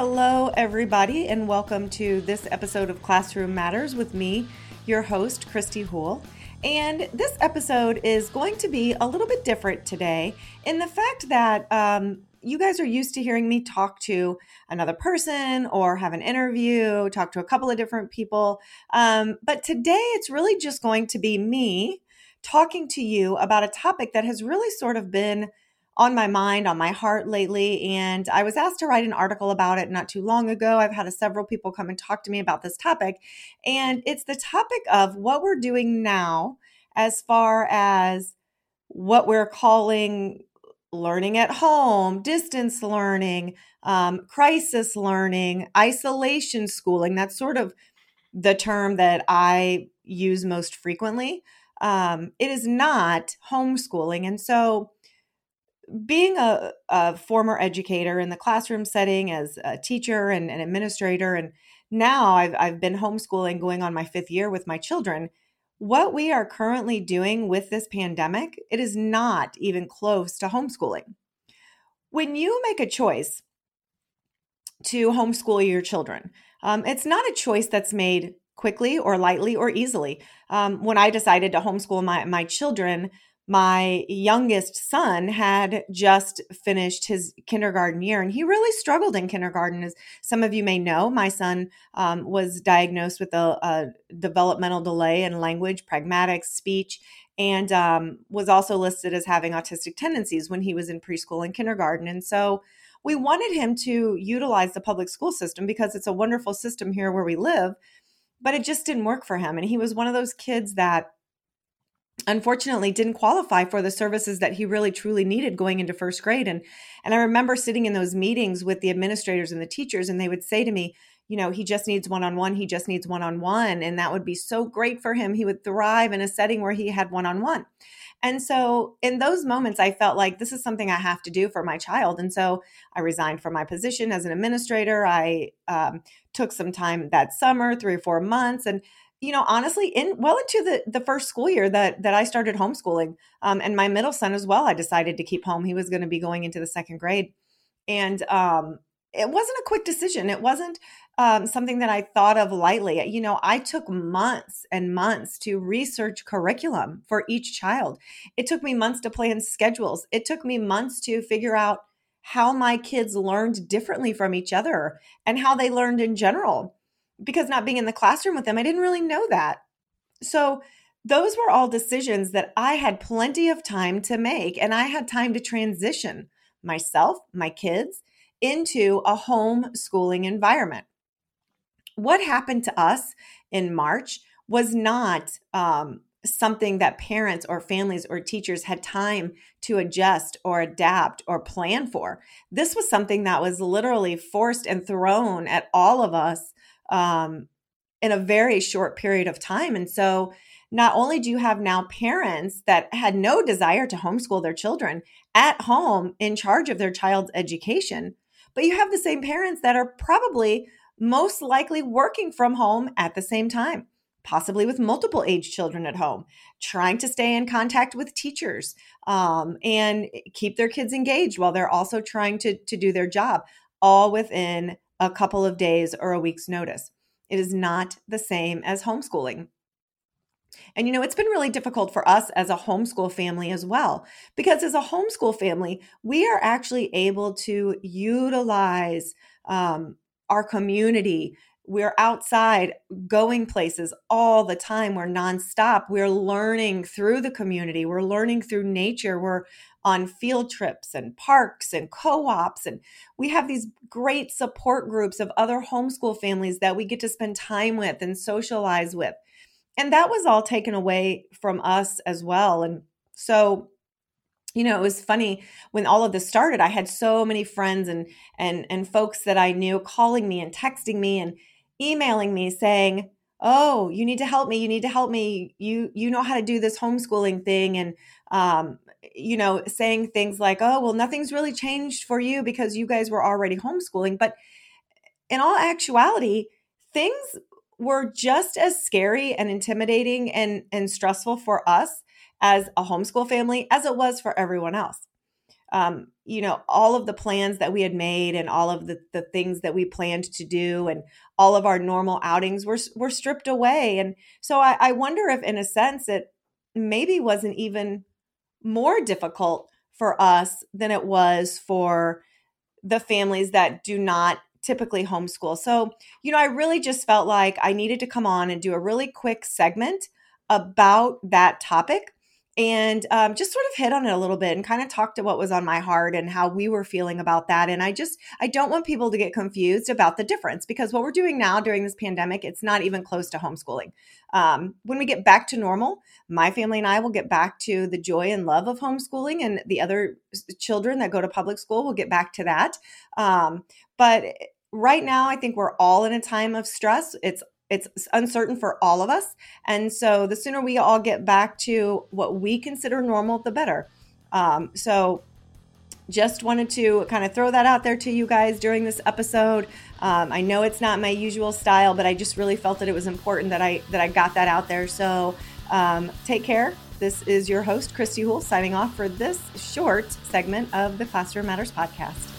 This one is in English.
Hello, everybody, and welcome to this episode of Classroom Matters with me, your host, Christy Houle. And this episode is going to be a little bit different today in the fact that um, you guys are used to hearing me talk to another person or have an interview, talk to a couple of different people. Um, but today it's really just going to be me talking to you about a topic that has really sort of been on my mind, on my heart lately. And I was asked to write an article about it not too long ago. I've had several people come and talk to me about this topic. And it's the topic of what we're doing now as far as what we're calling learning at home, distance learning, um, crisis learning, isolation schooling. That's sort of the term that I use most frequently. Um, it is not homeschooling. And so, being a, a, former educator in the classroom setting as a teacher and an administrator, and now I've, I've been homeschooling going on my fifth year with my children. What we are currently doing with this pandemic, it is not even close to homeschooling. When you make a choice to homeschool your children, um, it's not a choice that's made quickly or lightly or easily. Um, when I decided to homeschool my, my children, my youngest son had just finished his kindergarten year and he really struggled in kindergarten as some of you may know. My son um, was diagnosed with a, a, developmental delay in language pragmatic speech and um, was also listed as having autistic tendencies when he was in preschool and kindergarten. And so we wanted him to utilize the public school system because it's a wonderful system here where we live but it just didn't work for him. And he was one of those kids that unfortunately didn't qualify for the services that he really truly needed going into first grade. And and I remember sitting in those meetings with the administrators and the teachers and they would say to me you know he just needs one-on-one he just needs one-on-one. And that would be so great for him. He would thrive in a setting where he had one-on-one. And so in those moments I felt like this is something I have to do for my child. And so I resigned from my position as an administrator. I um, took some time that summer three or four months and you know honestly in well into the the first school year that that i started homeschooling um, and my middle son as well i decided to keep home. He was going to be going into the second grade. And um, it wasn't a quick decision. It wasn't um, something that i thought of lightly. You know i took months and months to research curriculum for each child. It took me months to plan schedules. It took me months to figure out how my kids learned differently from each other and how they learned in general because not being in the classroom with them, I didn't really know that. So, those were all decisions that I had plenty of time to make, and I had time to transition myself, my kids, into a homeschooling environment. What happened to us in March was not um, something that parents or families or teachers had time to adjust or adapt or plan for. This was something that was literally forced and thrown at all of us um, in a very short period of time. And so, not only do you have now parents that had no desire to homeschool their children at home in charge of their child's education, but you have the same parents that are probably most likely working from home at the same time, possibly with multiple age children at home, trying to stay in contact with teachers um, and keep their kids engaged while they're also trying to, to do their job, all within a couple of days or a week's notice. It is not the same as homeschooling. And you know, it's been really difficult for us as a homeschool family as well, because as a homeschool family, we are actually able to utilize um, our community. We're outside going places all the time. We're nonstop. We're learning through the community. We're learning through nature. We're on field trips and parks and co-ops and we have these great support groups of other homeschool families that we get to spend time with and socialize with and that was all taken away from us as well and so you know it was funny when all of this started i had so many friends and and and folks that i knew calling me and texting me and emailing me saying oh you need to help me you need to help me you you know how to do this homeschooling thing and um you know, saying things like, oh, well, nothing's really changed for you because you guys were already homeschooling. But in all actuality, things were just as scary and intimidating and, and stressful for us as a homeschool family as it was for everyone else. Um, you know, all of the plans that we had made and all of the, the things that we planned to do and all of our normal outings were, were stripped away. And so I, I wonder if, in a sense, it maybe wasn't even more difficult for us than it was for the families that do not typically homeschool. So, you know, I really just felt like I needed to come on and do a really quick segment about that topic and um, just sort of hit on it a little bit and kind of talked to what was on my heart and how we were feeling about that. And I just, I don't want people to get confused about the difference because what we're doing now during this pandemic, it's not even close to homeschooling. Um, when we get back to normal, my family and I will get back to the joy and love of homeschooling, and the other children that go to public school will get back to that. Um, but right now, I think we're all in a time of stress. It's it's uncertain for all of us. And so the sooner we all get back to what we consider normal, the better. Um, so just wanted to kind of throw that out there to you guys during this episode. Um, I know it's not my usual style, but I just really felt that it was important that I that I got that out there. So um, take care. This is your host, Christy Houle, signing off for this short segment of the Classroom Matters podcast.